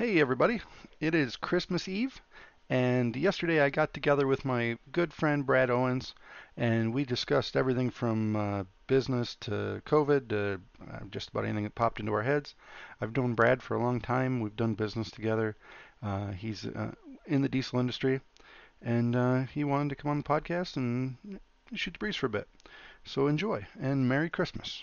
Hey, everybody. It is Christmas Eve, and yesterday I got together with my good friend Brad Owens, and we discussed everything from uh, business to COVID to uh, just about anything that popped into our heads. I've known Brad for a long time. We've done business together. Uh, he's uh, in the diesel industry, and uh, he wanted to come on the podcast and shoot the breeze for a bit. So enjoy, and Merry Christmas.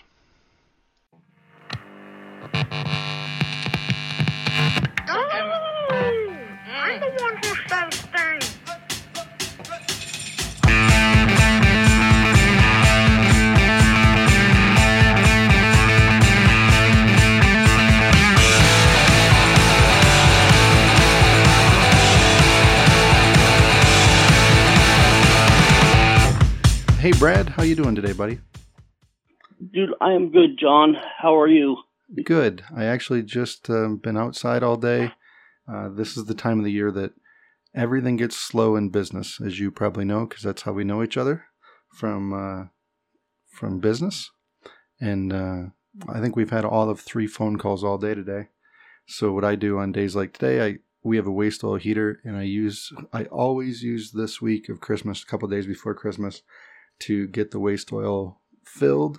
Hey, Brad, how you doing today, buddy? Dude, I am good, John. How are you? Good. I actually just uh, been outside all day. Uh, this is the time of the year that everything gets slow in business, as you probably know, because that's how we know each other from uh, from business. And uh, I think we've had all of three phone calls all day today. So what I do on days like today, I we have a waste oil heater, and I use I always use this week of Christmas, a couple days before Christmas, to get the waste oil filled,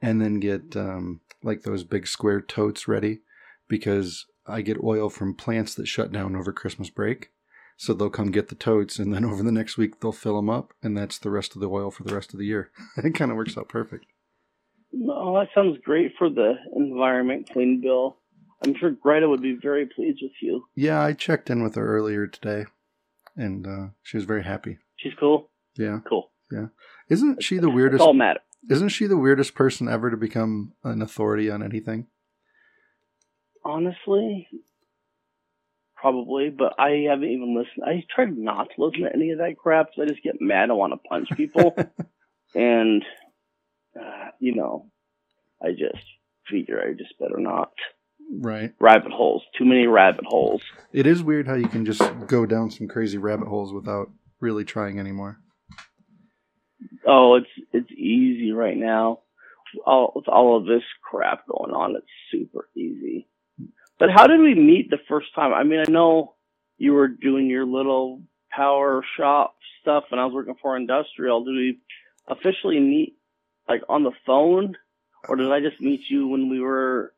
and then get um, like those big square totes ready because I get oil from plants that shut down over Christmas break. So they'll come get the totes, and then over the next week they'll fill them up, and that's the rest of the oil for the rest of the year. it kind of works out perfect. No, that sounds great for the environment clean bill. I'm sure Greta would be very pleased with you. Yeah, I checked in with her earlier today, and uh, she was very happy. She's cool. Yeah, Cool. Isn't she the weirdest? all matter. Isn't she the weirdest person ever to become an authority on anything? Honestly, probably, but I haven't even listened. I try not to listen to any of that crap 'cause I just get mad. I want to punch people, and uh, you know, I just figure I just better not. right. Rabbit holes. Too many rabbit holes. It is weird how you can just go down some crazy rabbit holes without really trying anymore. Oh, it's it's easy right now. All with all of this crap going on, it's super easy. But how did we meet the first time? I mean, I know you were doing your little power shop stuff, and I was working for industrial. Did we officially meet like on the phone, or did I just meet you when we were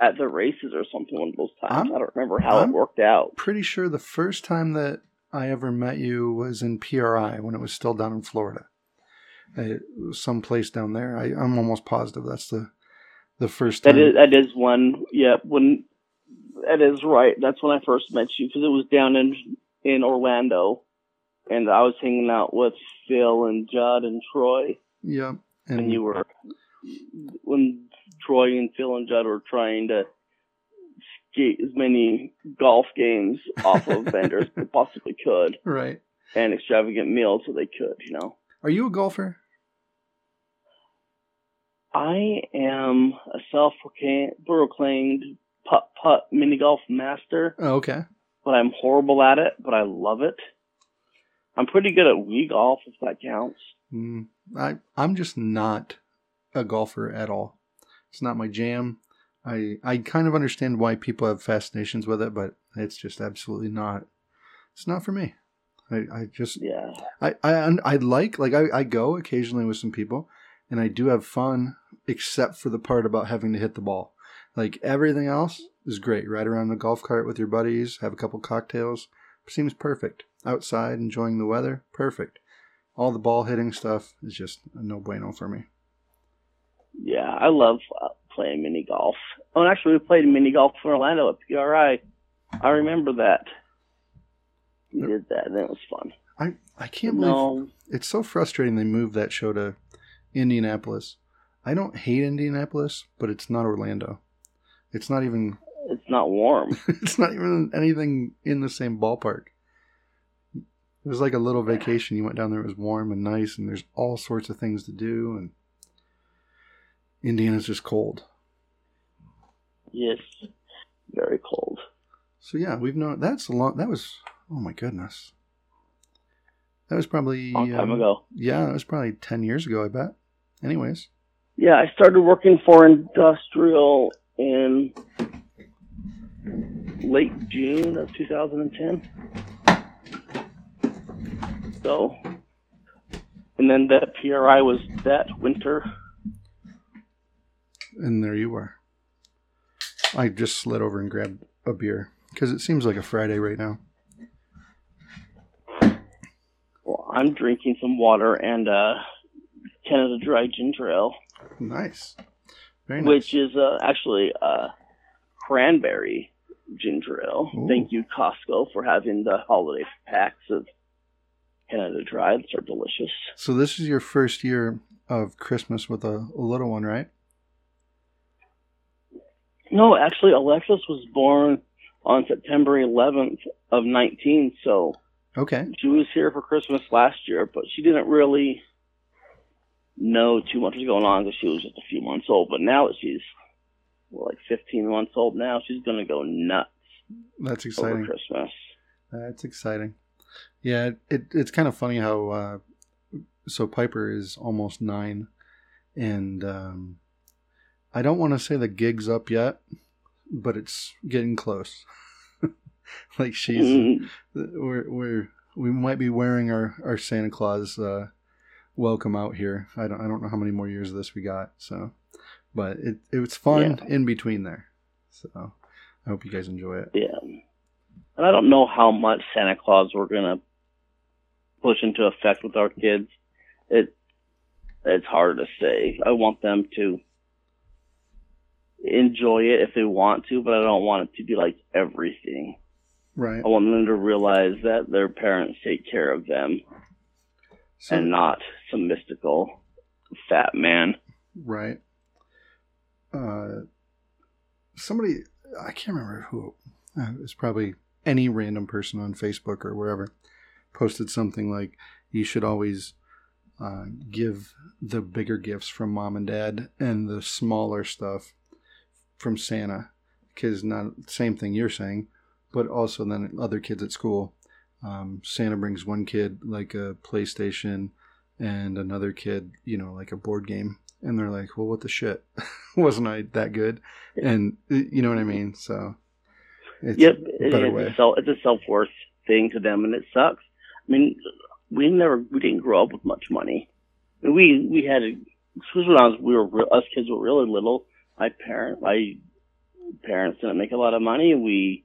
at the races or something one of those times? I'm- I don't remember how I'm- it worked out. Pretty sure the first time that I ever met you was in PRI when it was still down in Florida. Uh, was someplace down there. I, I'm almost positive that's the the first time. That is that is one. Yeah, when that is right. That's when I first met you because it was down in in Orlando, and I was hanging out with Phil and Judd and Troy, yeah, and, you were when Troy and Phil and Judd were trying to skate as many golf games off of vendors as they possibly could, right. and extravagant meals so they could. You know, Are you a golfer? I am a self-proclaimed putt putt mini golf master. Oh, okay. but I'm horrible at it, but I love it. I'm pretty good at Wii golf, if that counts. Mm, I I'm just not a golfer at all. It's not my jam. I I kind of understand why people have fascinations with it, but it's just absolutely not. It's not for me. I, I just Yeah. I I I like like I, I go occasionally with some people, and I do have fun, except for the part about having to hit the ball. Like everything else is great. Ride around the golf cart with your buddies, have a couple cocktails, seems perfect. Outside enjoying the weather, perfect. All the ball hitting stuff is just a no bueno for me. Yeah, I love uh, playing mini golf. Oh, and actually, we played mini golf in Orlando at PRI. I remember that. We did that, and it was fun. I I can't believe it's so frustrating they moved that show to Indianapolis. I don't hate Indianapolis, but it's not Orlando. It's not even it's not warm. it's not even anything in the same ballpark. It was like a little vacation. You went down there, it was warm and nice, and there's all sorts of things to do. And Indiana's just cold. yes, very cold. So yeah, we've known that's a long. That was oh my goodness. That was probably Long time um, ago. Yeah, it was probably ten years ago. I bet. Anyways, Yeah, I started working for industrial in late June of 2010. So, and then that PRI was that winter. And there you are. I just slid over and grabbed a beer because it seems like a Friday right now. Well, I'm drinking some water and uh, Canada Dry Ginger Ale, Nice. Very nice. which is uh, actually uh, cranberry ginger ale. Ooh. Thank you, Costco, for having the holiday packs of Canada Dry. Those are delicious. so this is your first year of Christmas with a, a little one, right? No, actually, Alexis was born on September 11th of 19, so Okay. she was here for Christmas last year, but she didn't really know too much was going on because she was just a few months old. But now that she's well, like 15 months old now, she's going to go nuts That's over exciting. Christmas. That's exciting. Yeah, it, it's kind of funny how uh, so Piper is almost nine, and um, I don't want to say the gig's up yet, but it's getting close. like she's Mm, we're we're we might be wearing our our Santa Claus uh, welcome out here. I don't I don't know how many more years of this we got. So, but it it was fun in between there. So I hope you guys enjoy it. yeah. And I don't know how much Santa Claus we're going to push into effect with our kids. It It's hard to say. I want them to enjoy it if they want to, but I don't want it to be like everything. Right. I want them to realize that their parents take care of them So, and not some mystical fat man. Right. Uh, somebody, I can't remember who, uh, it was probably any random person on Facebook or wherever, posted something like, you should always uh, give the bigger gifts from mom and dad and the smaller stuff from Santa. Because not same thing you're saying, but also then other kids at school. Um, Santa brings one kid like a PlayStation and another kid, you know, like a board game and they're like, "Well, what the shit? Wasn't I that good?" And you know what I mean. So it's yep, a better it's, way. A self, it's a self worth thing to them, and it sucks. I mean, we never we didn't grow up with much money. I mean, we we had especially when I was we were real, us kids were really little. My parent my parents didn't make a lot of money. We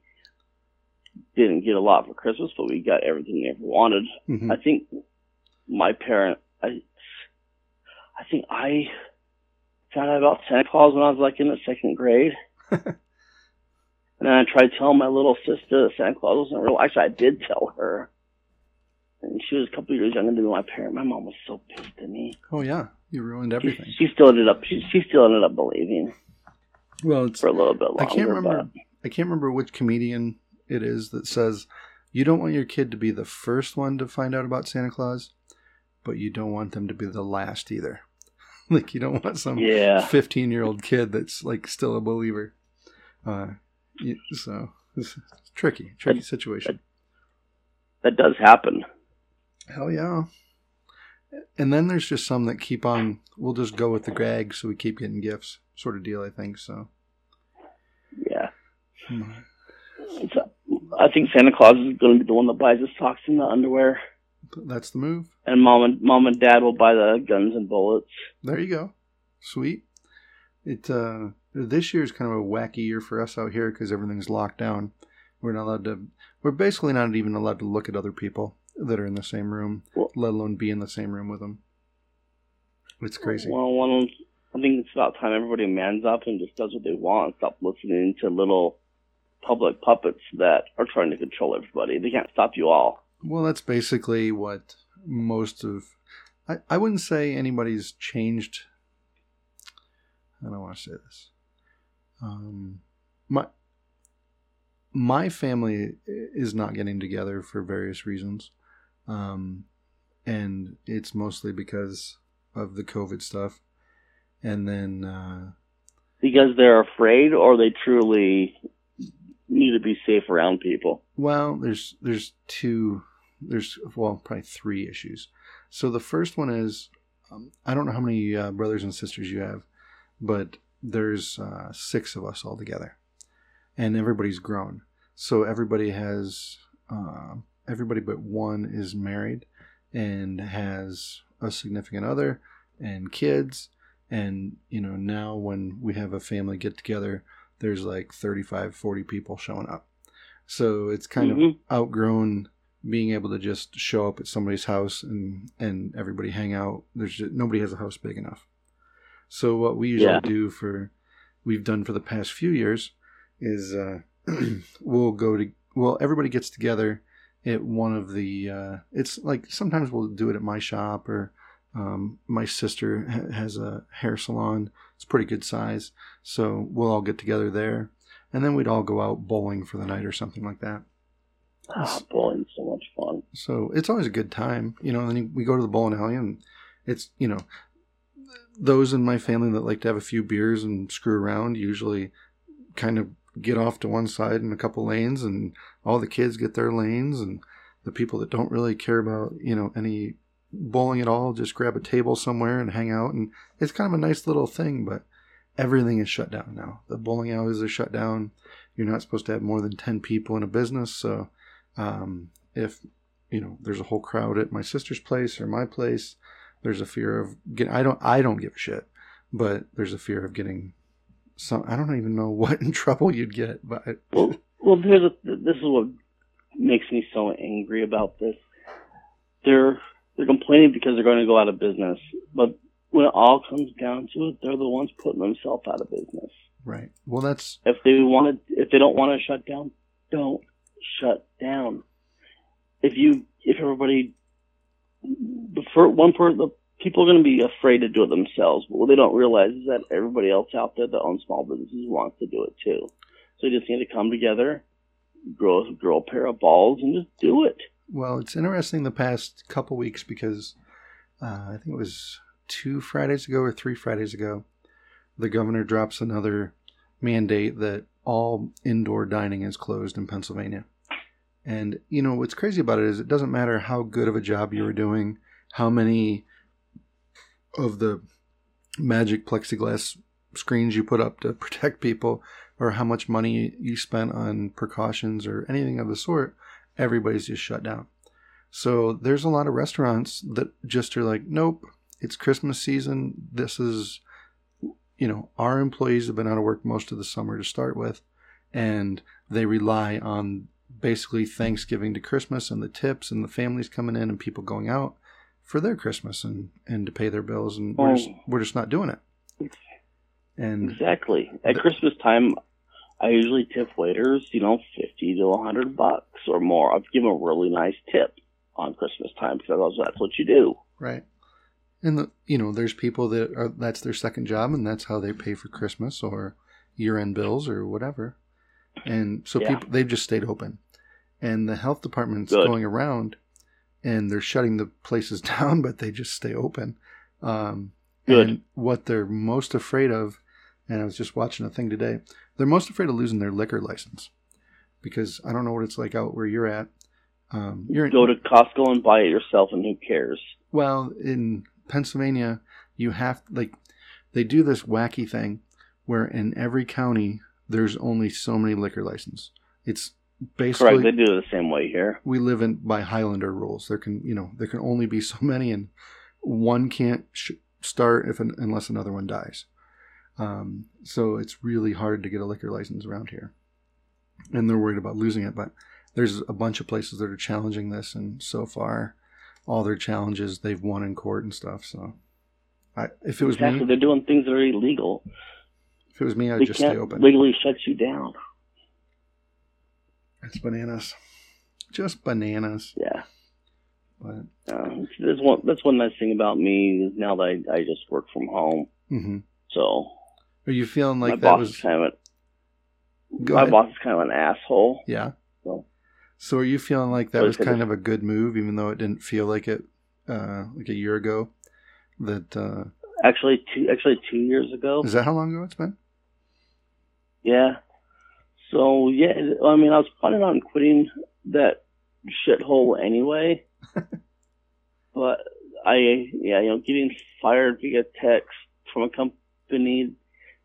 didn't get a lot for Christmas, but we got everything we ever wanted. Mhm. I think my parent, I, I think I found out about Santa Claus when I was like in the second grade. and then I tried telling my little sister that Santa Claus wasn't real. Actually, I did tell her. And she was a couple years younger than my parent. My mom was so pissed at me. Oh yeah, you ruined She, everything. she still ended up. She, she still ended up believing Well, it's for a little bit longer. I can't remember. but- I can't remember which comedian it is that says you don't want your kid to be the first one to find out about Santa Claus, but you don't want them to be the last either. like you don't want some Yeah. 15 year old kid that's like still a believer. Uh, so it's tricky, tricky situation. That does happen. Hell yeah. And then there's just some that keep on, we'll just go with the gag so we keep getting gifts sort of deal, I think. So Yeah. hmm. It's a, I think Santa Claus is going to be the one that buys the socks and the underwear, that's the move. and mom and mom and dad will buy the guns and bullets. There you go. Sweet. It uh, this year is kind of a wacky year for us out here because everything's locked down. We're not allowed to. We're basically not even allowed to look at other people that are in the same room, Well- let alone be in the same room with them. It's crazy. Well, one, I think it's about time everybody mans up and just does what they want. and Stop listening to little public puppets that are trying to control everybody. They can't stop you all. Well, that's basically what most of. I, I wouldn't say anybody's changed. I don't want to say this. Um, my my family is not getting together for various reasons, um, and it's mostly because of the COVID stuff. And then uh, Because they're afraid or they truly need to be safe around people. Well, there's there's two there's well probably three issues. So the first one is um, I don't know how many uh, brothers and sisters you have, but there's uh, six of us all together, and everybody's grown. So everybody has uh, everybody but one is married and has a significant other and kids. And you know now when we have a family get together, there's like 35, 40 people showing up. So it's kind Mhm. of outgrown being able to just show up at somebody's house and and everybody hang out. There's just, nobody has a house big enough. So what we usually Yeah. do for we've done for the past few years is uh, we'll go to well everybody gets together at one of the uh, it's like sometimes we'll do it at my shop or um, my sister ha- has a hair salon it's pretty good size so we'll all get together there and then we'd all go out bowling for the night or something like that Ah, bowling's so much fun. so it's always a good time, you know. And then we go to the bowling alley, and it's you know those in my family that like to have a few beers and screw around usually kind of get off to one side in a couple lanes, and all the kids get their lanes, and the people that don't really care about you know any bowling at all just grab a table somewhere and hang out, and it's kind of a nice little thing, but. Everything is shut down now. The bowling alleys are shut down. You're not supposed to have more than 10 people in a business. So, um, if you know there's a whole crowd at my sister's place or my place there's a fear of getting, i don't i don't give a shit but there's a fear of getting some i don't even know what in trouble you'd get but Well, well, here's a, this is what makes me so angry about this. They're they're complaining because they're going to go out of business, but when it all comes down to it, they're the ones putting themselves out of business. right well that's If they want to, if they don't want to shut down, don't shut down. If you, if everybody, the first one per the people are going to be afraid to do it themselves. But what they don't realize is that everybody else out there that owns small businesses wants to do it too. So you just need to come together, grow grow a pair of balls, and just do it. Well it's interesting the past couple weeks because uh, i think it was two fridays ago or three fridays ago the governor drops another mandate that all indoor dining is closed in pennsylvania And you know what's crazy about it is it doesn't matter how good of a job you were doing, how many of the magic plexiglass screens you put up to protect people, or how much money you spent on precautions or anything of the sort. Everybody's just shut down. So there's a lot of restaurants that just are like, nope, it's Christmas season. This is, you know, our employees have been out of work most of the summer to start with, and they rely on basically Thanksgiving to Christmas and the tips and the families coming in and people going out for their Christmas and, and to pay their bills and we're just we're just not doing it. And Exactly. At The- Christmas time, I usually tip waiters, you know, fifty to a hundred bucks or more. I've given a really nice tip on Christmas time because that's what you do. right. And the you know, there's people that are that's their second job and that's how they pay for Christmas or year end bills or whatever. And so Yeah. people they've just stayed open. And the health department's Good. going around and they're shutting the places down, but they just stay open. Um, Good. And what they're most afraid of, and I was just watching a thing today, they're most afraid of losing their liquor license because I don't know what it's like out where you're at. Um, you're Go to Costco and buy it yourself, and who cares? well in Pennsylvania. You have like they do this wacky thing where in every county there's only so many liquor licenses. It's basically Correct. They do it the same way here. we live in by Highlander rules. There can you know there can only be so many, and one can't sh- start if an, unless another one dies. Um, so it's really hard to get a liquor license around here, and they're worried about losing it. But there's a bunch of places that are challenging this, and so far, all their challenges they've won in court and stuff. So, I, if it was exactly. me, They're doing things that are illegal. if it was me, I'd They just stay open. legally shuts you down. It's bananas, just bananas. Yeah. But Uh, that's one. That's one nice thing about me now that I, I just work from home. hmm So are you feeling my like that boss was? is kind of Go my ahead. boss is kind of an asshole. Yeah. So So are you feeling like that was kind of a good move, even though it didn't feel like it, uh, like a year ago? That uh, actually, two actually two years ago. is that how long ago it's been? Yeah. So yeah, I mean, I was planning on quitting that shithole anyway, but I, yeah, you know, getting fired via text from a company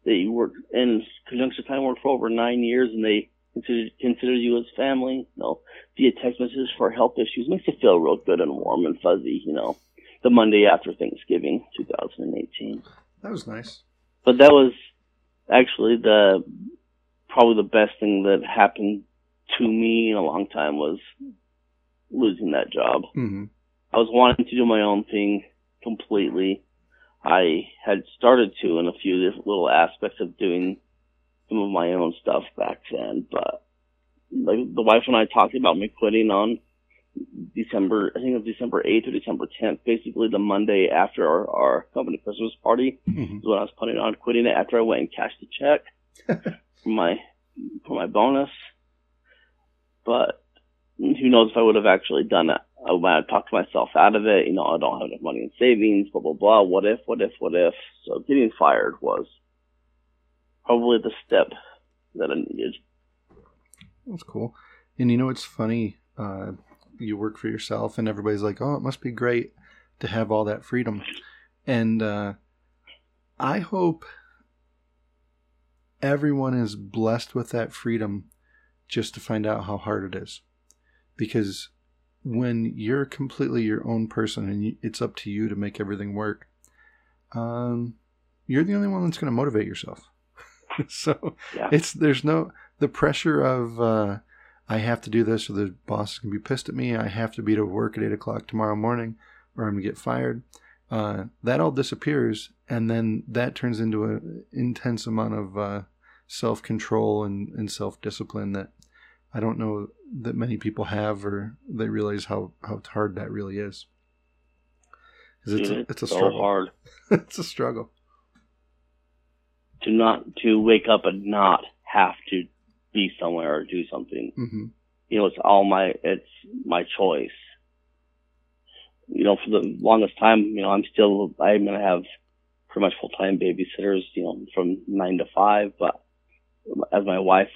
that you worked in conjunction time worked for over nine years, and they consider, consider you as family, you know, via text messages for health issues makes you feel real good and warm and fuzzy, you know, the Monday after Thanksgiving, 2018. That was nice. But that was actually the, probably the best thing that happened to me in a long time was losing that job. hmm I was wanting to do my own thing completely. I had started to in a few different little aspects of doing some of my own stuff back then, but like the wife and I talked about me quitting on December, I think it was December 8th or December 10th, basically the Monday after our, our company Christmas party hmm is when I was planning on quitting it after I went and cashed the check for my, for my bonus. But who knows if I would have actually done it. I might have talked myself out of it. You know, I don't have enough money in savings, blah, blah, blah. What if, what if, what if? So getting fired was probably the step that I needed. That's cool. And you know, it's funny. Uh, you work for yourself, and everybody's like, "Oh, it must be great to have all that freedom." And uh, I hope everyone is blessed with that freedom, just to find out how hard it is, because when you're completely your own person and you, it's up to you to make everything work, um, you're the only one that's going to motivate yourself. so Yeah. it's there's no the pressure of uh, I have to do this or the boss is gonna be pissed at me. I have to be to work at eight o'clock tomorrow morning or I'm gonna get fired. Uh, that all disappears, and then that turns into an intense amount of uh, self control and, and self discipline that I don't know that many people have or they realize how, how hard that really is. 'Cause it's, a, it's a so struggle. hard it's a struggle. to not, to wake up and not have to be somewhere or do something. hmm you know, it's all my, it's my choice. You know, for the longest time, you know, I'm still, I'm going to have pretty much full-time babysitters, you know, from nine to five, but as my wife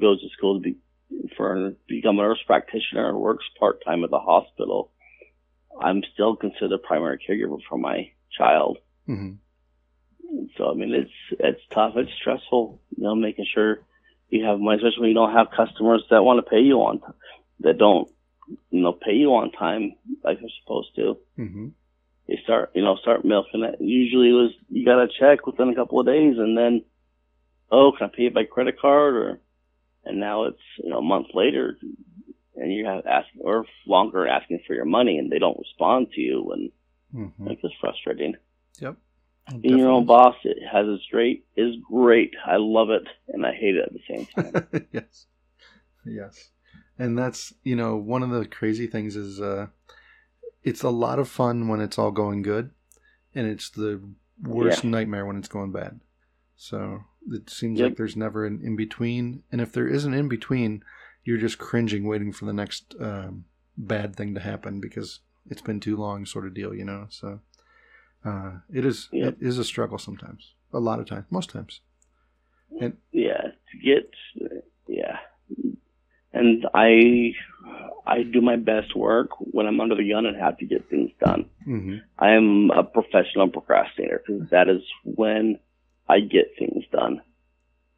goes to school to be, for, become a nurse practitioner and works part-time at the hospital, I'm still considered primary caregiver for my child. hmm So I mean, it's it's tough. It's stressful. You know, making sure you have money, especially when you don't have customers that want to pay you on, that don't, you know, pay you on time like they're supposed to. hmm They start, you know, start milking it. Usually, it was you got a check within a couple of days, and then, oh, can I pay it by credit card? Or, and now it's you know a month later, and you have asking or longer asking for your money, and they don't respond to you, and hmm like it's frustrating Yep. being your own boss it has its great is great i love it and i hate it at the same time yes. Yes. And that's, you know, one of the crazy things is uh it's a lot of fun when it's all going good and it's the worst Yeah. nightmare when it's going bad. So it seems Yep. like there's never an in between and if there is an in between, you're just cringing waiting for the next um, bad thing to happen because it's been too long sort of deal, you know. So uh it is Yep. it is a struggle sometimes. A lot of times, most times. And yeah to get yeah and i i do my best work when i'm under the gun and have to get things done Mhm. i am a professional procrastinator because that is when i get things done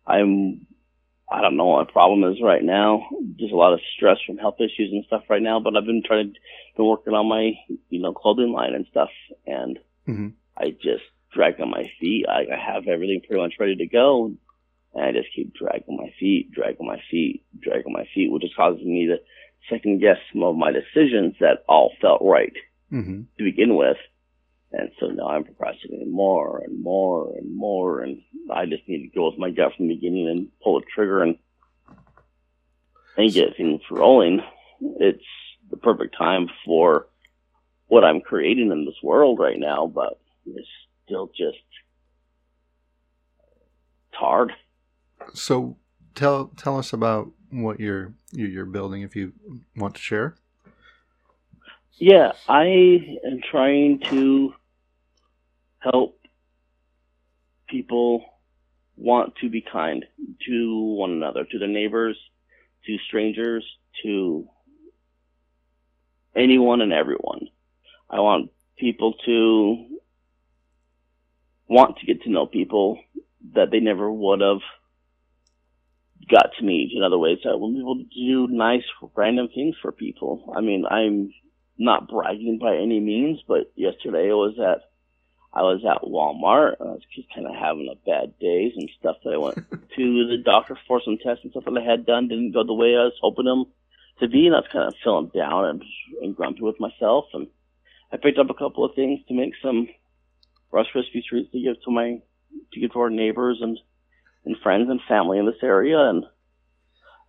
i'm I don't know what my problem is right now. There's a lot of stress from health issues and stuff right now, but I've been trying to, been working on my, you know, clothing line and stuff. And Mhm. I just drag on my feet. I, I have everything pretty much ready to go. And I just keep dragging my feet, dragging my feet, dragging my feet, which is causing me to second guess some of my decisions that all felt right Mhm. to begin with. And so now I'm procrastinating more and more and more. And I just need to go with my gut from the beginning and pull the trigger and, and get things rolling. It's the perfect time for what I'm creating in this world right now, but it's still just it's hard. So tell tell us about what you're you're you're building if you want to share. Yeah, I am trying to help people want to be kind to one another, to their neighbors, to strangers, to anyone and everyone. I want people to want to get to know people that they never would have got to meet in other ways. I want people to do nice, random things for people. I mean, I'm not bragging by any means, but yesterday I was at I was at Walmart. I was just kind of having a bad day. Some stuff that I went to the doctor for, some tests and stuff that I had done didn't go the way I was hoping them to be, and I was kind of feeling down and, and grumpy with myself. And I picked up a couple of things to make some Rice Krispie treats to give to my to give to our neighbors and and friends and family in this area. And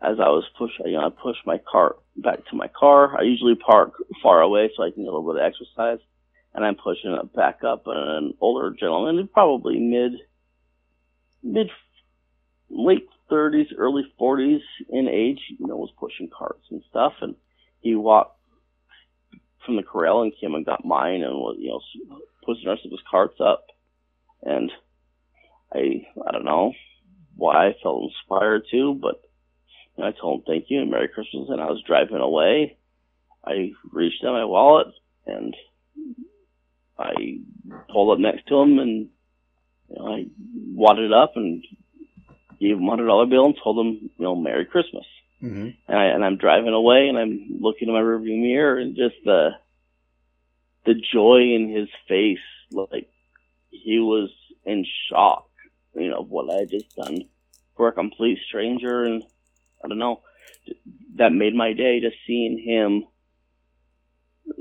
as I was pushing, you know, I pushed my cart back to my car. I usually park far away so I can get a little bit of exercise and I'm pushing it back up. And an older gentleman, probably mid, mid, late 30s, early 40s in age, you know, was pushing carts and stuff. And he walked from the corral and came and got mine and was, you know, pushing our his carts up. And I, I don't know why I felt inspired to, but you know, I told him thank you and Merry Christmas. And I was driving away. I reached in my wallet and I pulled up next to him and you know, I wadded up and gave him a hundred dollar bill and told him, you know, Merry Christmas. Mm-hmm. And, I, and I'm driving away and I'm looking in my rearview mirror and just the the joy in his face, like he was in shock, you know, of what I had just done for a complete stranger, and I don't know, that made my day just seeing him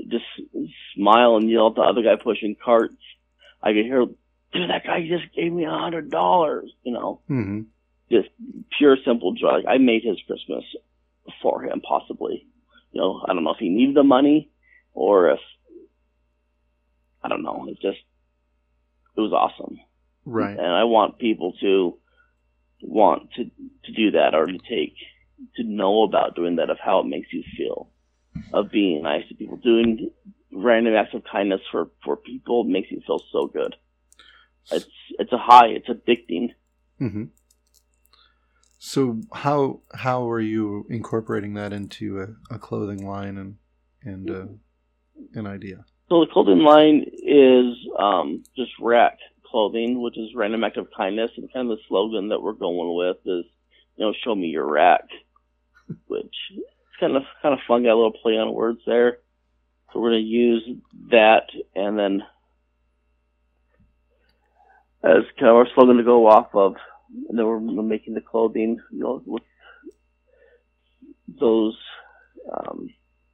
just smile and yell at the other guy pushing carts. I could hear, dude, that guy just gave me a hundred dollars, you know. Mm-hmm. Just pure simple joy. Like, I made his Christmas for him, possibly. You know, I don't know if he needed the money or if I don't know. It just it was awesome, Right. and I want people to want to to do that or to take to know about doing that of how it makes you feel of being nice to people doing random acts of kindness for for people makes you feel so good it's it's a high it's addicting Mm-hmm. So how how are you incorporating that into a, a clothing line and and uh, an idea? so the clothing line is um just rack clothing which is random act of kindness and kind of the slogan that we're going with is you know show me your rack which kind of kind of fun got a little play on words there. So we're going to use that and then as kind of our slogan to go off of and then we're making the clothing you know with those um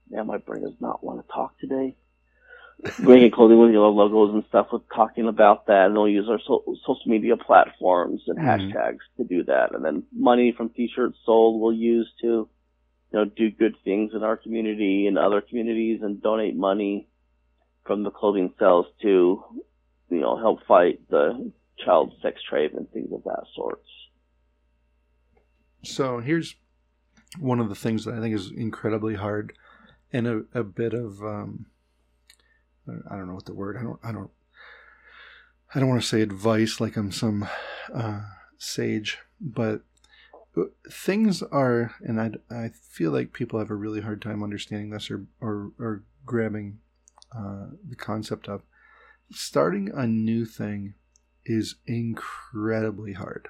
yeah my brain does not want to talk today. Making clothing with yellow logos and stuff with talking about that and they'll use our so- social media platforms and Mhm. hashtags to do that. And then money from t-shirts sold we'll use to you know do good things in our community and other communities and donate money from the clothing sales to you know help fight the child sex trade and things of that sort. So here's one of the things that I think is incredibly hard, and a, a bit of um, I don't know what the word I don't I don't I don't want to say advice like I'm some uh, sage, but things are, and I I feel like people have a really hard time understanding this or or, or grabbing uh, the concept of starting a new thing is incredibly hard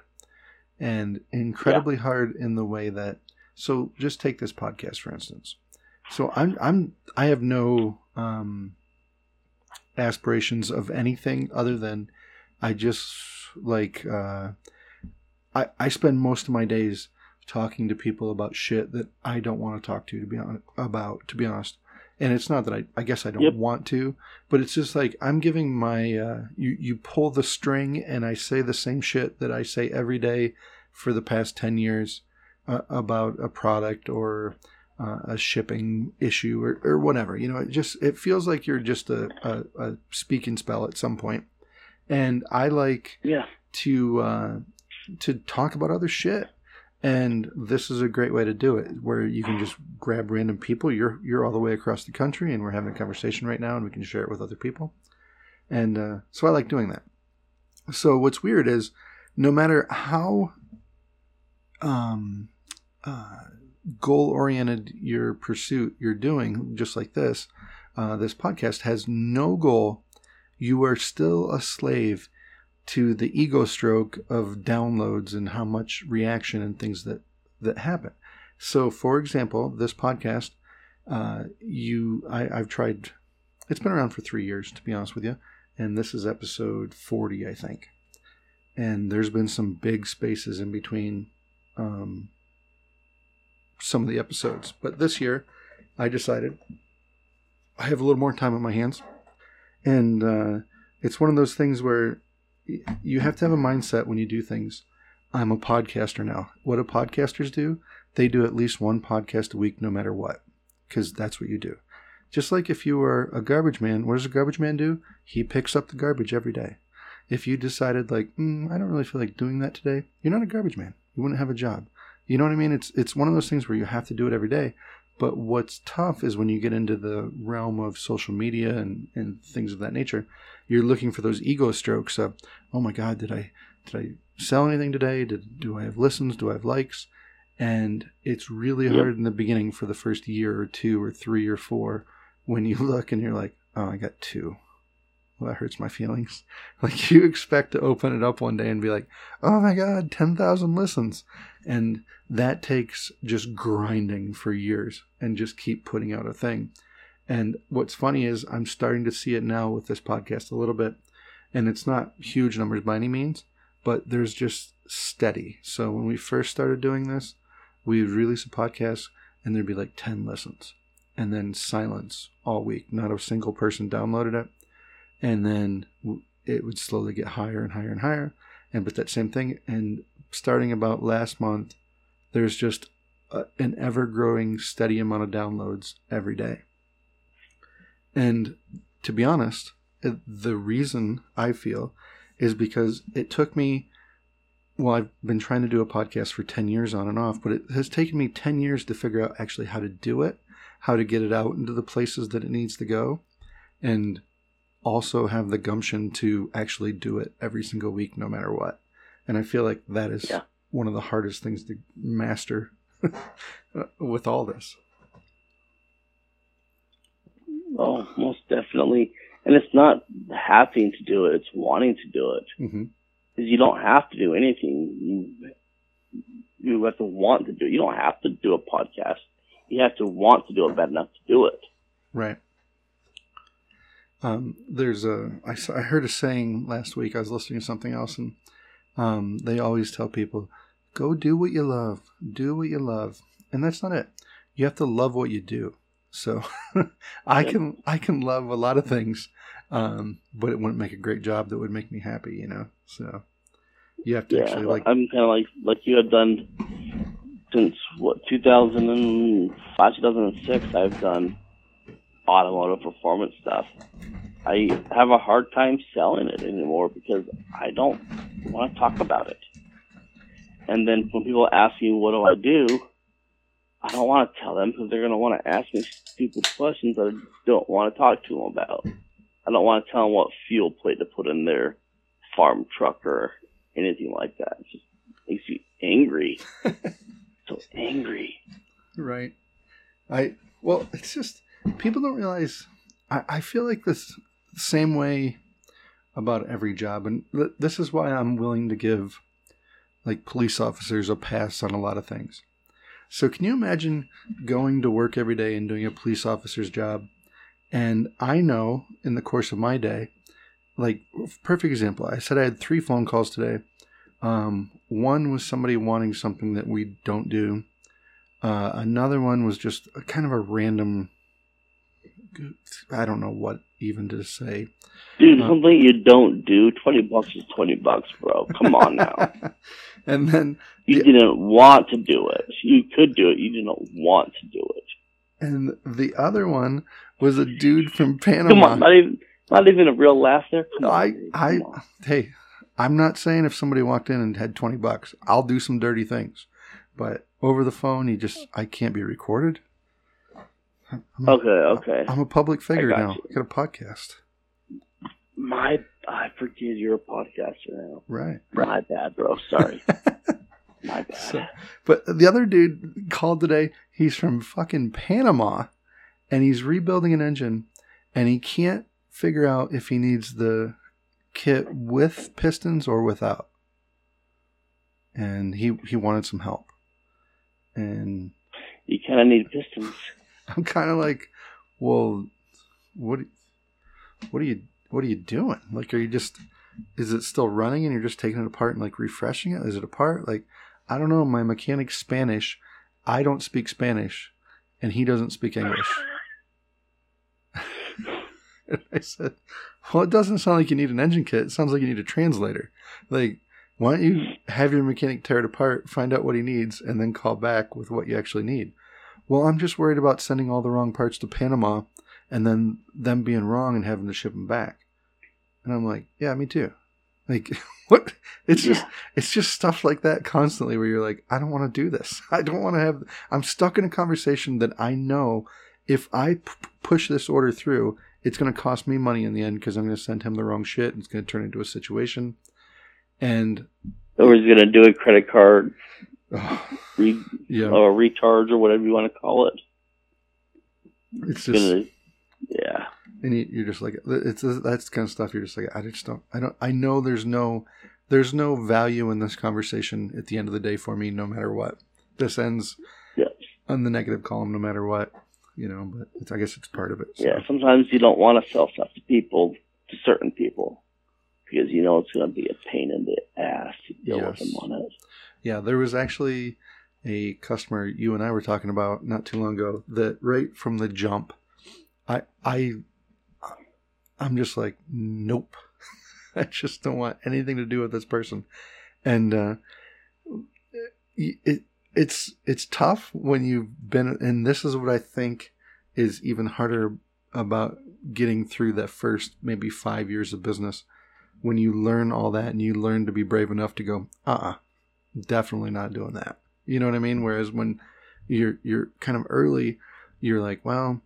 and incredibly hard in the way that so just take this podcast for instance. So i'm i'm i have no um aspirations of anything other than i just like uh i i spend most of my days talking to people about shit that i don't want to talk to to be on about to be honest. And it's not that i i guess i don't Yep. want to but it's just like i'm giving my uh you you pull the string and i say the same shit that i say every day for the past 10 years uh, about a product or uh, a shipping issue or, or whatever you know it just it feels like you're just a, a, a speak and spell at some point. And i like yeah. to uh, to talk about other shit. And this is a great way to do it where you can just grab random people. You're you're all the way across the country and we're having a conversation right now and we can share it with other people. And uh, so i like doing that. So what's weird is no matter how um, uh, goal oriented your pursuit you're doing, just like this, uh, this podcast has no goal. You are still a slave to the ego stroke of downloads and how much reaction and things that that happen. So, for example, this podcast, uh, you, I, I've tried. It's been around for three years, to be honest with you, and this is episode forty, I think. And there's been some big spaces in between um, some of the episodes, but this year, I decided I have a little more time on my hands, and uh, it's one of those things where you have to have a mindset when you do things. I'm a podcaster now. What do podcasters do? They do at least one podcast a week, no matter what, because that's what you do. Just like if you were a garbage man, what does a garbage man do? He picks up the garbage every day. If you decided like, mm, I don't really feel like doing that today, you're not a garbage man. You wouldn't have a job. You know what I mean? It's it's one of those things where you have to do it every day. But what's tough is when you get into the realm of social media and, and things of that nature, you're looking for those ego strokes of, oh my God, did I did I sell anything today? Did do I have listens? Do I have likes? And it's really Yep. hard in the beginning for the first year or two or three or four when you look and you're like, oh, I got two. Well, that hurts my feelings. Like you expect to open it up one day and be like, oh my God, 10,000 listens. And that takes just grinding for years and just keep putting out a thing. And what's funny is I'm starting to see it now with this podcast a little bit. And it's not huge numbers by any means, but there's just steady. So when we first started doing this, we would release a podcast and there'd be like 10 listens and then silence all week. Not a single person downloaded it. And then it would slowly get higher and higher and higher. And but that same thing. And starting about last month, there's just a, an ever growing steady amount of downloads every day. And to be honest, the reason I feel is because it took me, well, I've been trying to do a podcast for 10 years on and off, but it has taken me 10 years to figure out actually how to do it, how to get it out into the places that it needs to go, and also have the gumption to actually do it every single week, no matter what. And I feel like that is Yeah. one of the hardest things to master with all this. Oh, most definitely. And it's not having to do it; it's wanting to do it. hmm you don't have to do anything. You you have to want to do. it. You don't have to do a podcast. You have to want to do it bad enough to do it. Right. Um, there's a I, heard a saying last week. I was listening to something else, and um, they always tell people, "Go do what you love. Do what you love." And that's not it. You have to love what you do. So I can I can love a lot of things, um, but it wouldn't make a great job that would make me happy. You know. So you have to Yeah, actually like I'm kind of like like you have done since what 2005, 2006. I've done automotive performance stuff. I have a hard time selling it anymore because I don't want to talk about it. And then when people ask me what do I do, I don't want to tell them because they're going to want to ask me stupid questions that I don't want to talk to them about. I don't want to tell them what fuel plate to put in their farm truck or anything like that. It just makes you angry. so angry. Right. I well, it's just people don't realize. I, I feel like this same way about every job, and th- this is why I'm willing to give like police officers a pass on a lot of things. So, can you imagine going to work every day and doing a police officer's job? And I know in the course of my day, like perfect example, I said I had three phone calls today. Um, one was somebody wanting something that we don't do. Uh, another one was just a kind of a random. I don't know what even to say. Dude, Uh. something you don't do, 20 bucks is 20 bucks, bro. Come on now. and then You Yeah. didn't want to do it. You could do it. You didn't want to do it. and the other one was a dude from Panama. Come on, not even, not even a real laugh there. Come on, I, I, on. hey, I'm not saying if somebody walked in and had 20 bucks, I'll do some dirty things. But over the phone, you just, I can't be recorded. I'm a, Okay, okay. I'm a public figure got now. you. I got a podcast. My, I forget you're a podcaster now. Right. My bad, bro. Sorry. My bad. So, but the other dude called today. He's from fucking Panama, and he's rebuilding an engine, and he can't figure out if he needs the kit with pistons or without. And he he wanted some help, and You kind of need pistons. I'm kind of like, well, what, what are you, what are you doing? Like, are you just, is it still running and you're just taking it apart and like refreshing it? Is it apart? Like, I don't know. My mechanic's Spanish. I don't speak Spanish, and he doesn't speak English. and I said, well, it doesn't sound like you need an engine kit. It sounds like you need a translator. Like, why don't you have your mechanic tear it apart, find out what he needs, and then call back with what you actually need? Well, I'm just worried about sending all the wrong parts to Panama and then them being wrong and having to ship them back. And I'm like, yeah, me too. Like, what? It's just, it's just stuff like that constantly where you're like, I don't want to do this. I don't want to have, I'm stuck in a conversation that I know if I p- push this order through, it's going to cost me money in the end because I'm going to send him the wrong shit and it's going to turn into a situation. And, Or he's gonna do a credit card re- yeah, or recharge or whatever you want to call it. it's just, gonna, yeah. and you, you're just like it's that's kind of stuff you're just like i just don't i don't i know there's no there's no value in this conversation at the end of the day for me no matter what this ends Yeah. on the negative column no matter what you know but it's, i guess it's part of it so. Yeah, sometimes you don't want to sell stuff to people, to certain people, because you know it's going to be a pain in the ass to deal with Yes. them on it. Yeah there was actually a customer you and i were talking about not too long ago that right from the jump i i i'm just like nope. I just don't want anything to do with this person. And uh it it's it's tough when you've been and this is what i think is even harder about getting through that first maybe five years of business. When you learn all that and you learn to be brave enough to go uh-uh definitely not doing that. You know what i mean? Whereas when you're you're kind of early you're like well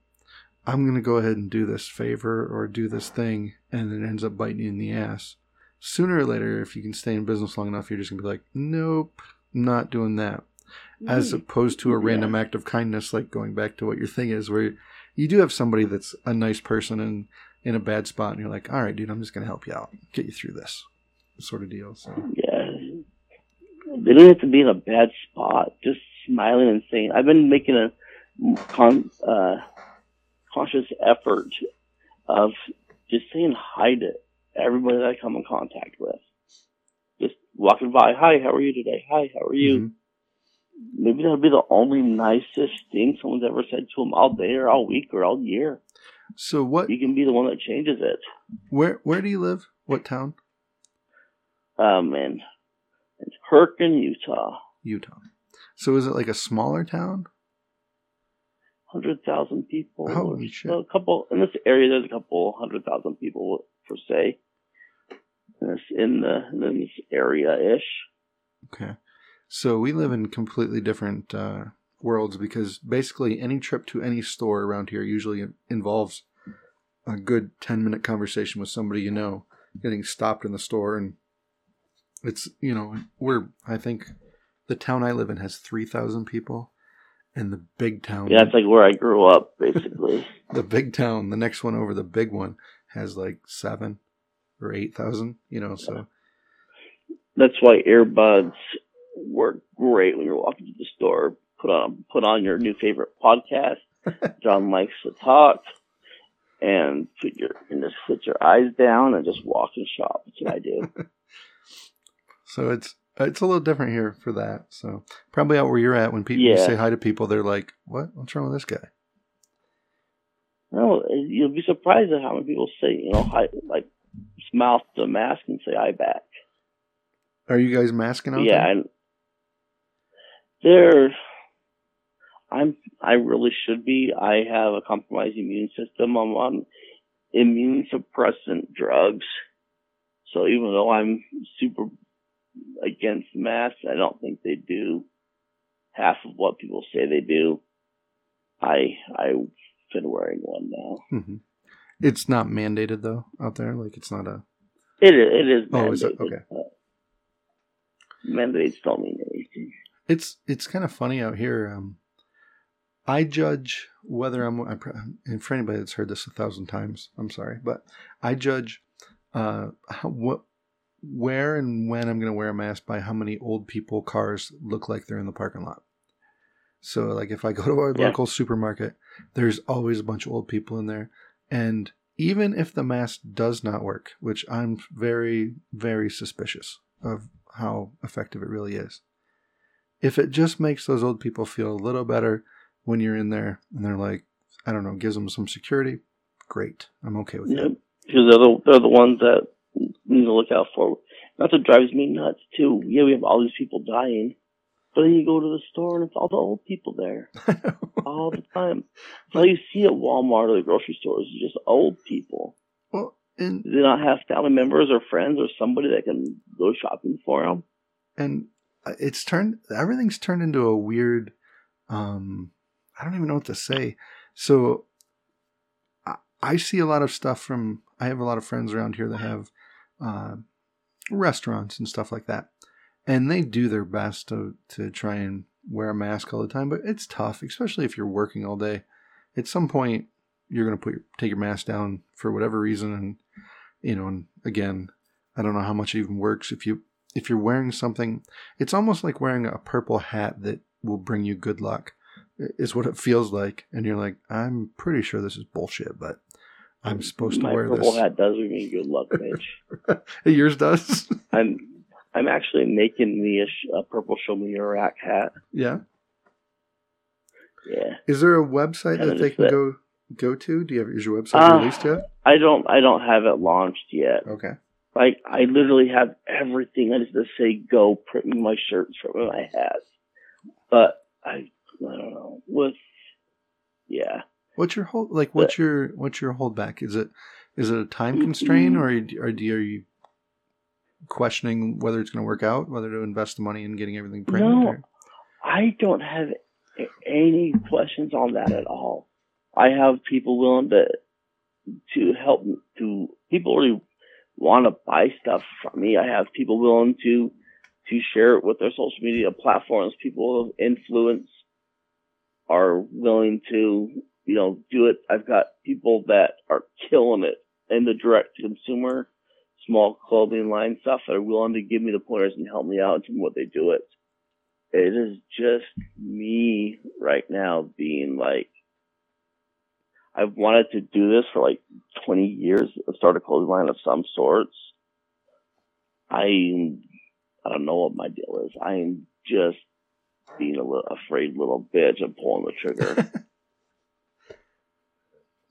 i'm going to go ahead and do this favor or do this thing and it ends up biting you in the ass. Sooner or later if you can stay in business long enough you're just going to be like nope not doing that. As opposed to a random act of kindness like going back to what your thing is where you do have somebody that's a nice person and in a bad spot and you're like all right dude i'm just going to help you out get you through this sort of deal so. Yeah, they don't have to be in a bad spot. Just smiling and saying, "I've been making a con- uh, conscious effort of just saying hi to everybody that I come in contact with. Just walking by, hi, how are you today? Hi, how are you? Mhm. Maybe that'll be the only nicest thing someone's ever said to them all day or all week or all year. so what You can be the one that changes it. where where do you live what town Um, and it's Hurricane, Utah. utah so is it like a smaller town hundred thousand people. Holy shit. A couple in this area. There's a couple hundred thousand people per se. In this in the in this area ish. Okay. So we live in completely different uh, worlds because basically any trip to any store around here usually involves a good 10 minute conversation with somebody you know, getting stopped in the store. And it's, you know, we're, I think the town I live in has 3,000 people. And the big town, Yeah, it's like where I grew up, basically. the big town, the next one over the big one has like seven or 8,000, you know, so That's why earbuds work great when you're walking to the store. Put on put on your new favorite podcast. John likes to talk. And put your and just put your eyes down and just walk and shop. That's what I do. So it's it's a little different here for that. So probably out where you're at, when people Yeah. say hi to people, they're like, "What? What's wrong with this guy?" No, you'll be surprised at how many people say, you know, hi, like smile to the mask and say hi back. Are you guys masking out? yeah, there? I'm. I really should be. I have a compromised immune system. I'm on immune suppressant drugs. So even though I'm super against masks, I don't think they do half of what people say they do. I I've been wearing one now. Mhm. It's not mandated though out there. Like it's not a. It is. It is. Oh, is it? mandated, Okay. Mandates don't mean anything. It's it's kind of funny out here. Um, I judge whether I'm. I, pr- and for anybody that's heard this a thousand times, I'm sorry, but I judge uh, how, what, where, and when I'm going to wear a mask by how many old people cars look like they're in the parking lot. So, like, if I go to our Yeah. local supermarket, there's always a bunch of old people in there. And even if the mask does not work, which I'm very, very suspicious of how effective it really is, if it just makes those old people feel a little better when you're in there and they're like, I don't know, gives them some security, great. I'm okay with Yeah, that. because they're the they're the ones that need to look out for. That's what drives me nuts too. Yeah, we have all these people dying, but then you go to the store and it's all the old people there all the time. All you see at Walmart or the grocery stores is just old people. well, and they Do they not have family members or friends or somebody that can go shopping for them? and uh, it's turned everything's turned into a weird um i don't even know what to say so i, I see a lot of stuff from i have a lot of friends around here that have uh, restaurants and stuff like that. And they do their best to to try and wear a mask all the time but it's tough especially if you're working all day. At some point you're going to put your, take your mask down for whatever reason and you know and again i don't know how much it even works if you if you're wearing something. It's almost like wearing a purple hat that will bring you good luck is what it feels like. And you're like i'm pretty sure this is bullshit but i'm supposed to My wear purple this hat does bring me good luck, Mitch. yours does I'm I'm actually making me a, sh- a purple show me your rack hat. yeah Yeah. is there a website Kinda that they can that. go go to do you have is your website Uh, released yet I don't I don't have it launched yet. okay Like I literally have everything. I just to say go print me my shirts, print me my hats. But I I don't know. With yeah. What's your hold like what's your what's your holdback is it is it a time mm, constraint mm. or, or do you, are you questioning whether it's going to work out whether to invest the money in getting everything printed No. or? I don't have any questions on that at all. I have people willing to to help me to people really want to buy stuff from me. I have people willing to to share it with their social media platforms. People of influence are willing to you know do it. I've got people that are killing it in the direct consumer small clothing line stuff that are willing to give me the pointers and help me out me what they do it it is just me right now being like I've wanted to do this for like 20 years, start a clothing line of some sorts. I I don't know what my deal is. I am just being a little afraid little bitch and pulling the trigger.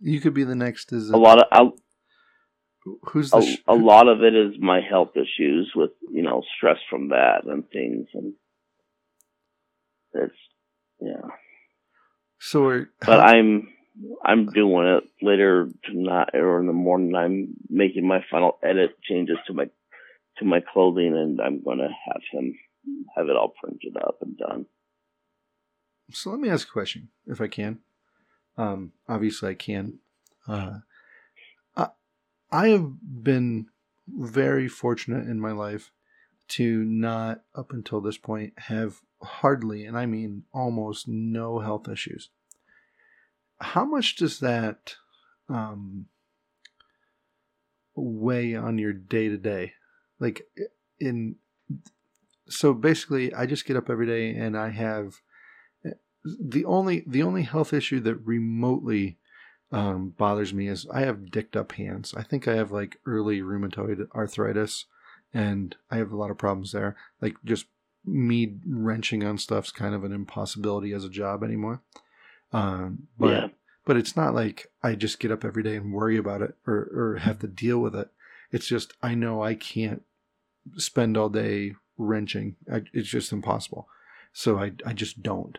You could be the next. Is a lot of I, who's the a, sh- a lot of it is my health issues with you know stress from that and things and it's yeah. so are, but how- I'm I'm doing it later tonight or in the morning. I'm making my final edit changes to my to my clothing, and I'm gonna have him have it all printed up and done. so let me ask a question, if I can. Um, obviously, I can. Uh, I, I have been very fortunate in my life to not, up until this point, have hardly, and I mean almost, no health issues. How much does that um, weigh on your day to day? Like, in so basically, I just get up every day and I have the only the only health issue that remotely um, bothers me is I have dicked up hands. I think I have like early rheumatoid arthritis, and I have a lot of problems there. Like just me wrenching on stuff's kind of an impossibility as a job anymore. Um, but Yeah. but it's not like I just get up every day and worry about it or or have to deal with it. It's just I know I can't spend all day wrenching. I, it's just impossible. So I I just don't.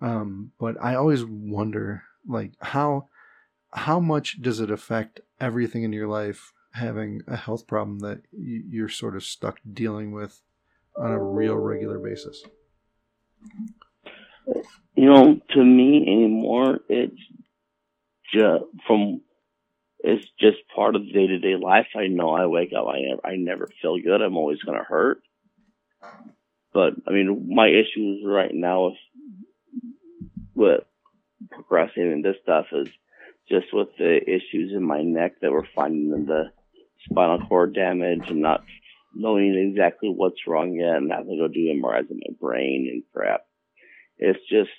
Um, but I always wonder, like how how much does it affect everything in your life having a health problem that you're sort of stuck dealing with on a real regular basis? You know, to me anymore, it's just from it's just part of day to day life. I know I wake up, I never, I never feel good. I'm always gonna hurt. But I mean, my issues right now with with progressing and this stuff is just with the issues in my neck that we're finding in the spinal cord damage and not knowing exactly what's wrong yet and having to go do MRIs in my brain and crap. It's just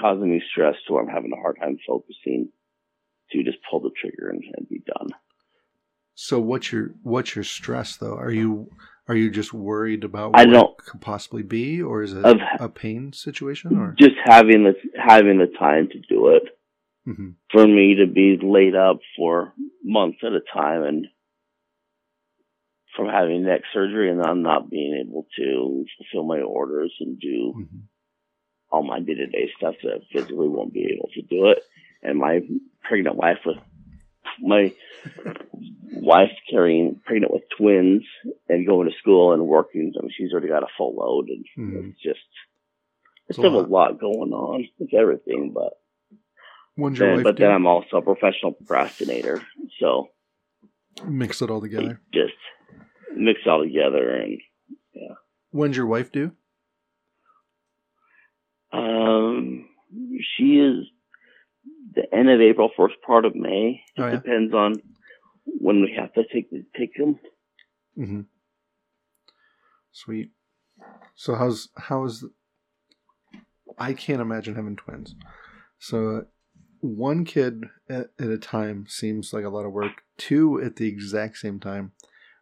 causing me stress where I'm having a hard time focusing to just pull the trigger and, and be done. So what's your what's your stress though? Are you are you just worried about I what don't- it could possibly be, or is it Of- a pain situation? Or Just having the having the time to do it Mhm. for me to be laid up for months at a time and from having neck surgery and I'm not being able to fulfill my orders and do Mhm. all my day to day stuff that I physically won't be able to do it. And my pregnant wife with my wife carrying pregnant with twins and going to school and working. I mean, she's already got a full load, and Mhm. it's just It's still a lot. going on with everything. But When's your then, but then I'm also a professional procrastinator, so Mix it all together. just mix it all together and yeah. When's your wife due? Um, she is the end of April, first part of May. It Oh, yeah? depends on when we have to take take them. hmm Sweet. So how's how's I can't imagine having twins. So uh, one kid at, at a time seems like a lot of work. Two at the exact same time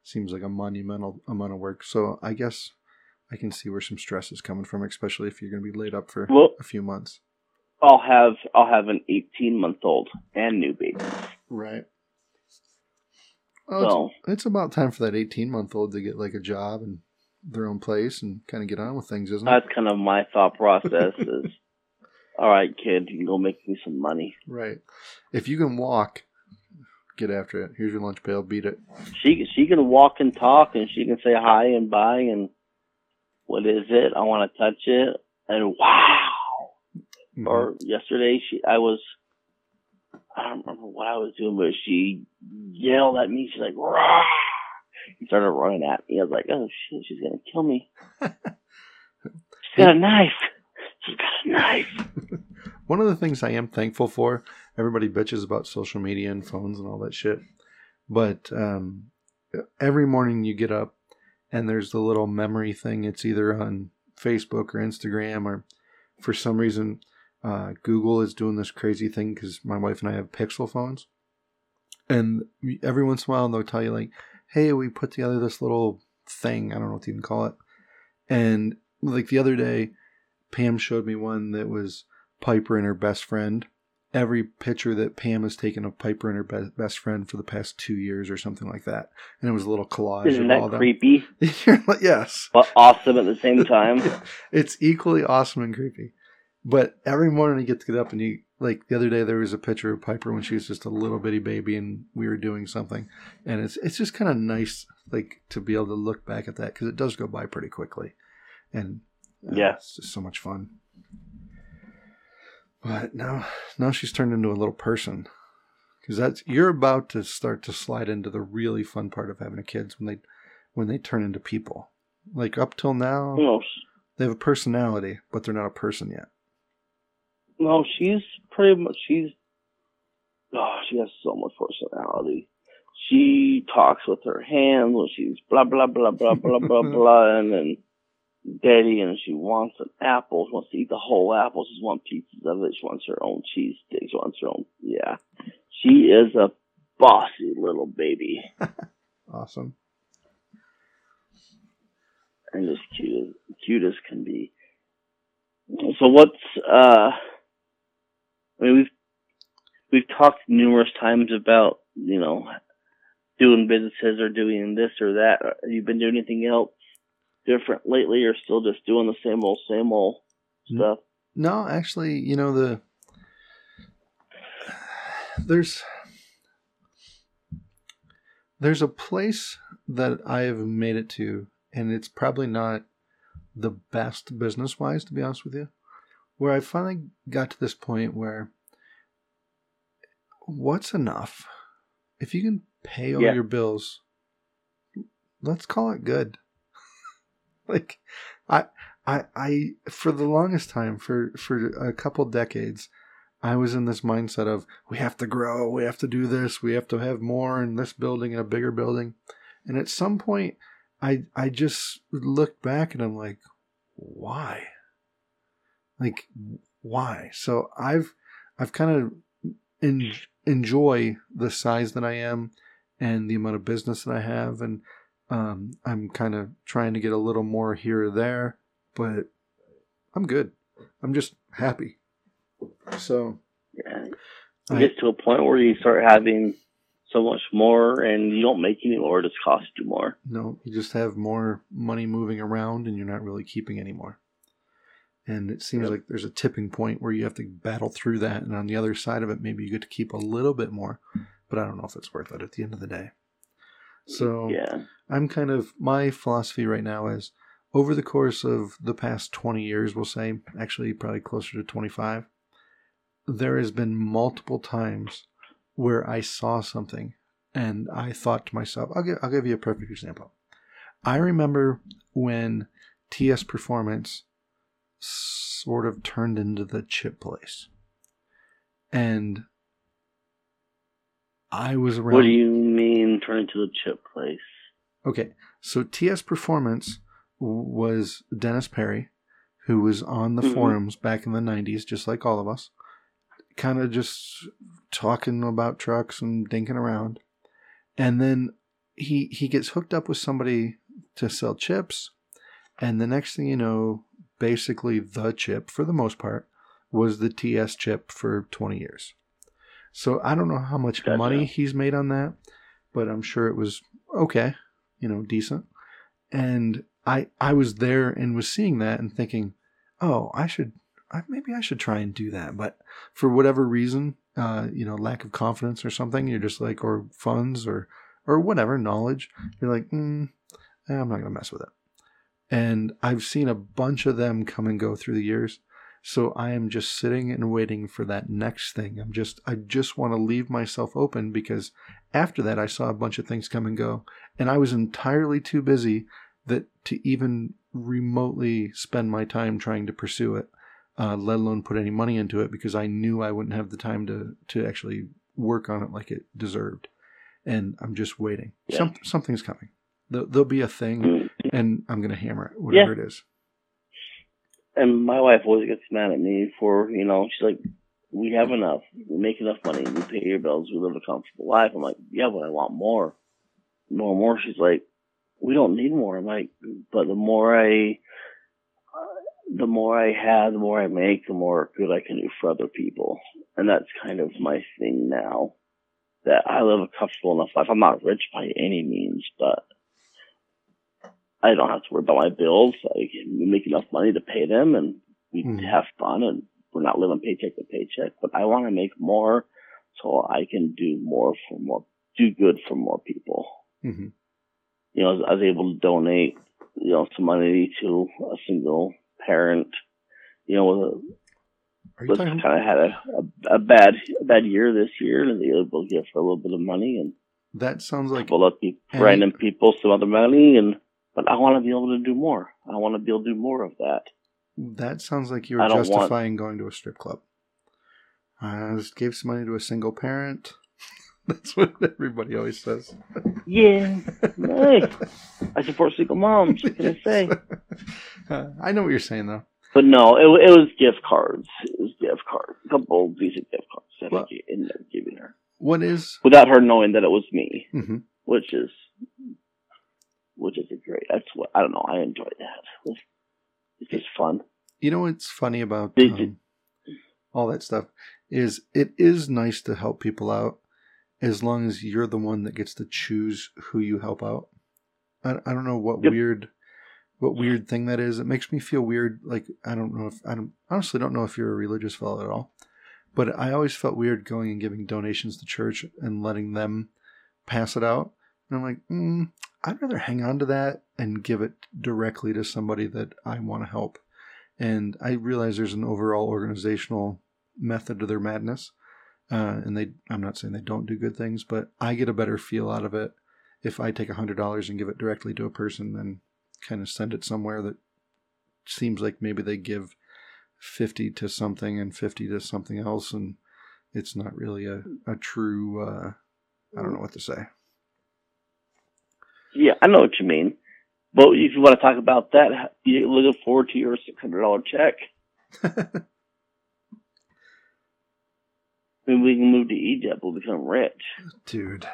seems like a monumental amount of work. So I guess I can see where some stress is coming from, especially if you're going to be laid up for Well- a few months. I'll have I'll have an 18 month old and new baby. Right. Oh, So it's, it's about time for that 18 month old to get like a job and their own place and kind of get on with things, isn't it? that's kind of my thought process. is all right, kid, you can go make me some money. Right. If you can walk, get after it. Here's your lunch pail. Beat it. She she can walk and talk, and she can say hi and bye and what is it? I want to touch it. And wow. Mhm. or yesterday she I was I don't remember what I was doing, but she yelled at me. She's like, Rah! She started running at me. I was like, oh shit, she's gonna kill me. She's got a knife. She's got a knife. One of the things I am thankful for, everybody bitches about social media and phones and all that shit, but um, every morning you get up and there's the little memory thing. It's either on Facebook or Instagram, or for some reason, uh, Google is doing this crazy thing because my wife and I have Pixel phones. And every once in a while, they'll tell you, like, hey, we put together this little thing. I don't know what to even call it. And like the other day, Pam showed me one that was Piper and her best friend. Every picture that Pam has taken of Piper and her be- best friend for the past two years or something like that. And it was a little collage Isn't of all that creepy? Yes. But awesome at the same time. it's equally awesome and creepy. But every morning you get to get up and you like the other day there was a picture of Piper when she was just a little bitty baby and we were doing something, and it's it's just kind of nice like to be able to look back at that because it does go by pretty quickly, and uh, Yeah. it's just so much fun. But now now she's turned into a little person because that's you're about to start to slide into the really fun part of having a kids when they when they turn into people. Like up till now, No, they have a personality, but they're not a person yet. No, she's pretty much she's oh, she has so much personality. She talks with her hands when she's blah blah blah blah blah blah blah and then daddy and she wants an apple, she wants to eat the whole apple, she wants pieces of it, she wants her own cheese stick, she wants her own yeah. She is a bossy little baby Awesome. and as cute as cute as can be. So what's uh I mean we've we've talked numerous times about, you know, doing businesses or doing this or that. Have you been doing anything else different lately or still just doing the same old same old Mm. stuff? No, actually, you know the there's there's a place that I have made it to, and it's probably not the best business wise, to be honest with you, where I finally got to this point where what's enough? If you can pay all Yeah. your bills, let's call it good. like I I I for the longest time, for for a couple decades, I was in this mindset of we have to grow, we have to do this, we have to have more in this building and a bigger building. And at some point I I just looked back and I'm like, why? Like why? So I've I've kind of en- enjoy the size that I am and the amount of business that I have, and um, I'm kind of trying to get a little more here or there, but I'm good. I'm just happy. So Yeah. It I, gets to a point where you start having so much more and you don't make any more, it just costs you more. no, you just have more money moving around, and you're not really keeping any more. And it seems Yep. like there's a tipping point where you have to battle through that, and on the other side of it, maybe you get to keep a little bit more, but I don't know if it's worth it at the end of the day. So Yeah. I'm kind of my philosophy right now is over the course of the past 20 years, we'll say, actually probably closer to 25, there has been multiple times where I saw something and I thought to myself, I'll give, I'll give you a perfect example. I remember when TS Performance sort of turned into the chip place. And I was around. What do you mean turn into the chip place? Okay, so TS Performance was Dennis Perry, who was on the Mhm. forums back in the 90s, just like all of us, kind of just talking about trucks and dinking around. And then he he gets hooked up with somebody to sell chips, and the next thing you know, basically the chip for the most part was the TS chip for 20 years. So I don't know how much Gotcha. money he's made on that, but I'm sure it was okay, you know, decent. And I I was there and was seeing that and thinking, oh, I should I, maybe I should try and do that. But for whatever reason, uh, you know, lack of confidence or something, you're just like, or funds or or whatever knowledge, you're like, mm, I'm not gonna mess with it. And I've seen a bunch of them come and go through the years. So I am just sitting and waiting for that next thing. I'm just I just want to leave myself open because after that I saw a bunch of things come and go and I was entirely too busy that to even remotely spend my time trying to pursue it, uh, let alone put any money into it because I knew I wouldn't have the time to to actually work on it like it deserved. And I'm just waiting. Yeah. Some, something's coming. There, there'll be a thing. And I'm gonna hammer it, whatever it is. And my wife always gets mad at me for, you know, she's like, we have enough. We make enough money. We pay your bills. We live a comfortable life. I'm like, yeah, but I want more. More, and more. She's like, we don't need more. I'm like, but the more I, the more I have, the more I make, the more good I can do for other people. And that's kind of my thing now. That I live a comfortable enough life. I'm not rich by any means, but I don't have to worry about my bills. I make enough money to pay them and we Mhm. have fun and we're not living paycheck to paycheck, but I want to make more so I can do more for more, do good for more people. hmm You know, I was able to donate, you know, some money to a single parent, you know, with a was kind of had a, a, a bad a bad year this year, and they were able to give her a little bit of money and That sounds like a couple of people, random people some other money, and but I want to be able to do more. I want to be able to do more of that. that sounds like you're don't want- justifying going to a strip club. I just gave some money to a single parent. That's what everybody always says. Yeah, hey, I support single moms. What can I say? Uh, I know what you're saying though. But no, it, it was gift cards. It was gift cards, a couple of decent gift cards that Well- I ended up giving her What is? without her knowing that it was me, hmm which is which is a great. That's what I don't know. I enjoy that. It's, it's just fun. You know what's funny about um, all that stuff is it is nice to help people out as long as you're the one that gets to choose who you help out. I, I don't know what Yep. weird what weird thing that is. It makes me feel weird. Like I don't know if I don't honestly don't know if you're a religious fellow at all, but I always felt weird going and giving donations to church and letting them pass it out. And I'm like, mm, I'd rather hang on to that and give it directly to somebody that I want to help. And I realize there's an overall organizational method to their madness. Uh, and they, I'm not saying they don't do good things, but I get a better feel out of it if I take a hundred dollars and give it directly to a person than kind of send it somewhere that seems like maybe they give 50 to something and 50 to something else. And it's not really a, a true, uh, I don't know what to say. Yeah, I know what you mean. But if you want to talk about that, you looking forward to your six hundred dollar check. Maybe we can move to Egypt. We'll become rich. dude.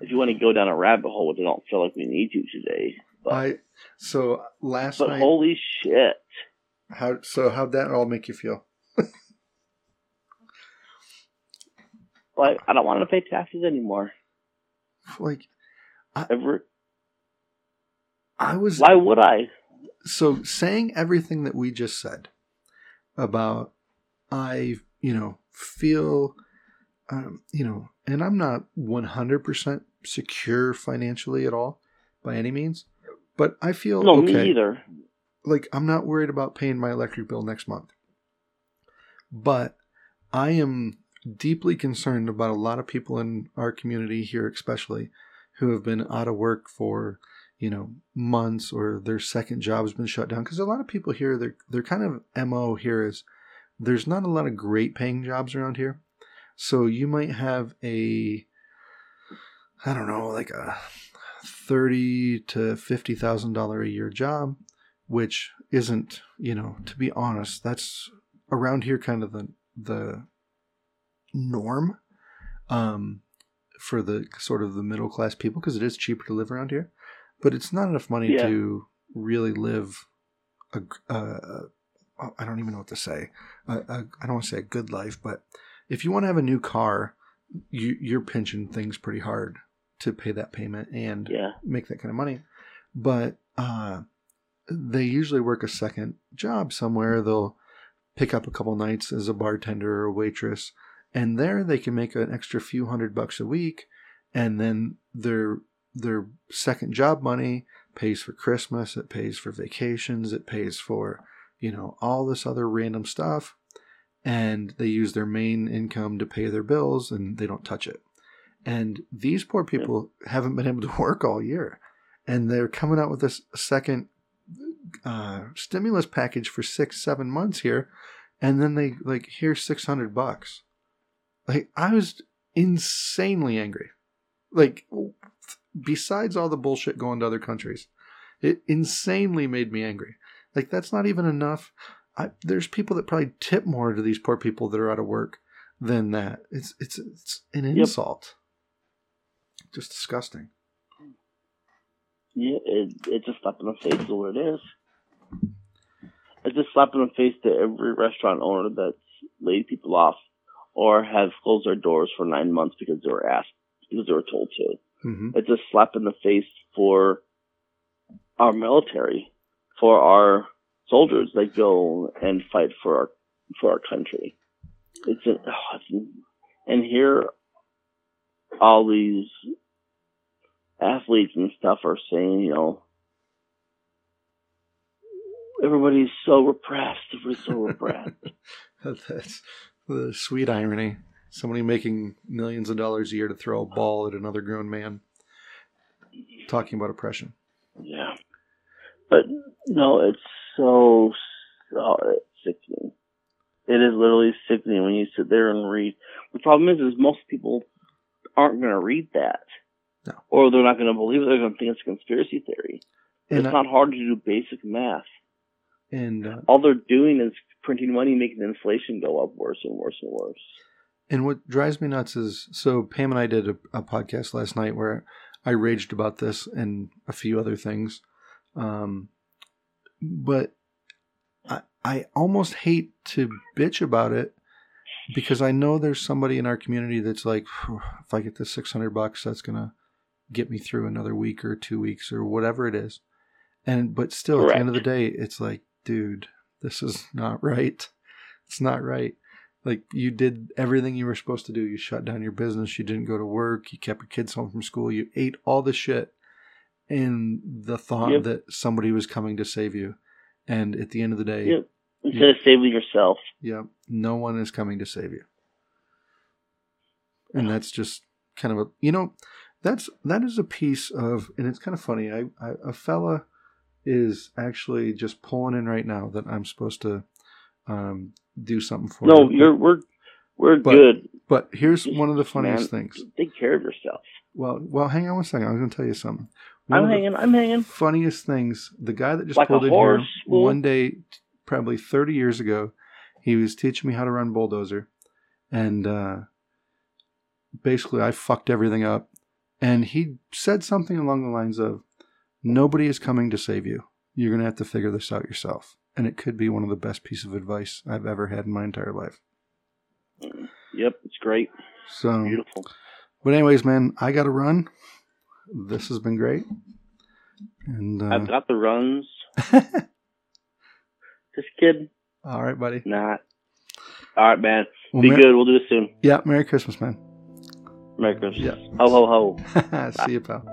If you want to go down a rabbit hole, which I don't feel like we need to today. But, I so last but night. holy shit. How so? How'd that all make you feel? Like, I don't want to pay taxes anymore. Like Ever. I was Why would I? so saying everything that we just said about I, you know, feel, um, you know, and I'm not 100% secure financially at all by any means, but I feel No, okay. me either. like I'm not worried about paying my electric bill next month. But I am deeply concerned about a lot of people in our community here especially who have been out of work for, you know, months or their second job has been shut down because a lot of people here their their kind of MO here is there's not a lot of great paying jobs around here. So you might have a I don't know, like a thirty to fifty thousand dollar a year job which isn't, you know, to be honest, that's around here kind of the the norm um, for the sort of the middle class people because it is cheaper to live around here, but it's not enough money Yeah. to really live a, a- a- I don't even know what to say. A, a, I don't want to say a good life, but if you want to have a new car, you, you're pinching things pretty hard to pay that payment and Yeah. make that kind of money. But uh, they usually work a second job somewhere. They'll pick up a couple nights as a bartender or a waitress, and there they can make an extra few hundred bucks a week, and then their their second job money pays for Christmas, it pays for vacations, it pays for you know all this other random stuff, and they use their main income to pay their bills, and they don't touch it. And these poor people haven't been able to work all year, and they're coming out with this second uh, stimulus package for six, seven months here, and then they like here's six hundred bucks. Like I was insanely angry. Like besides all the bullshit going to other countries, it insanely made me angry. Like that's not even enough. I, there's people that probably tip more to these poor people that are out of work than that. It's it's it's an Yep. insult. Just disgusting. Yeah, it, it's a slap in the face is what it is. It's a slap in the face to every restaurant owner that's laid people off or have closed their doors for nine months because they were asked, because they were told to. hmm It's a slap in the face for our military, for our soldiers that go and fight for our for our country. It's, a, oh, it's and here all these athletes and stuff are saying, you know, everybody's so repressed, everybody's so repressed. That's the sweet irony. Somebody making millions of dollars a year to throw a ball at another grown man. Talking about oppression. Yeah. But no, it's so, so it's sickening. It is literally sickening when you sit there and read. The problem is, is most people aren't going to read that. No. Or they're not going to believe it. They're going to think it's a conspiracy theory. And it's I- not hard to do basic math. And uh, All they're doing is printing money, making inflation go up worse and worse and worse. and what drives me nuts is so Pam and I did a, a podcast last night where I raged about this and a few other things. Um, but I I almost hate to bitch about it because I know there's somebody in our community that's like, if I get this six hundred bucks, that's gonna get me through another week or two weeks or whatever it is. And but still, at the end of the day, it's like, dude, this is not right. It's not right. Like you did everything you were supposed to do. You shut down your business. You didn't go to work. You kept your kids home from school. You ate all the shit in the thought Yep. that somebody was coming to save you. And at the end of the day, Yep. Instead of saving yourself. yeah, no one is coming to save you. And that's just kind of a you know, that's that is a piece of and it's kind of funny. I, I a fella is actually just pulling in right now that I'm supposed to um do something for. No, you're we're we're But- good. But here's one of the funniest Man, things. Take care of yourself. Well, well, hang on one second. I was going to tell you something. One I'm hanging. I'm hanging. funniest things. The guy that just Like pulled in here well- one day, probably 30 years ago, he was teaching me how to run bulldozer, and uh, basically I fucked everything up. And he said something along the lines of, "Nobody is coming to save you. You're gonna have to figure this out yourself." And it could be one of the best pieces of advice I've ever had in my entire life. Yep, it's great. So, Beautiful. but anyways, man, I got to run. This has been great. And uh, I've got the runs. Just kidding. all right, buddy. Not. All right, man. Well, Be Mer- good. We'll do this soon. Yeah, Merry Christmas, man. Merry Christmas. Yeah. Ho, ho, ho. See you, pal.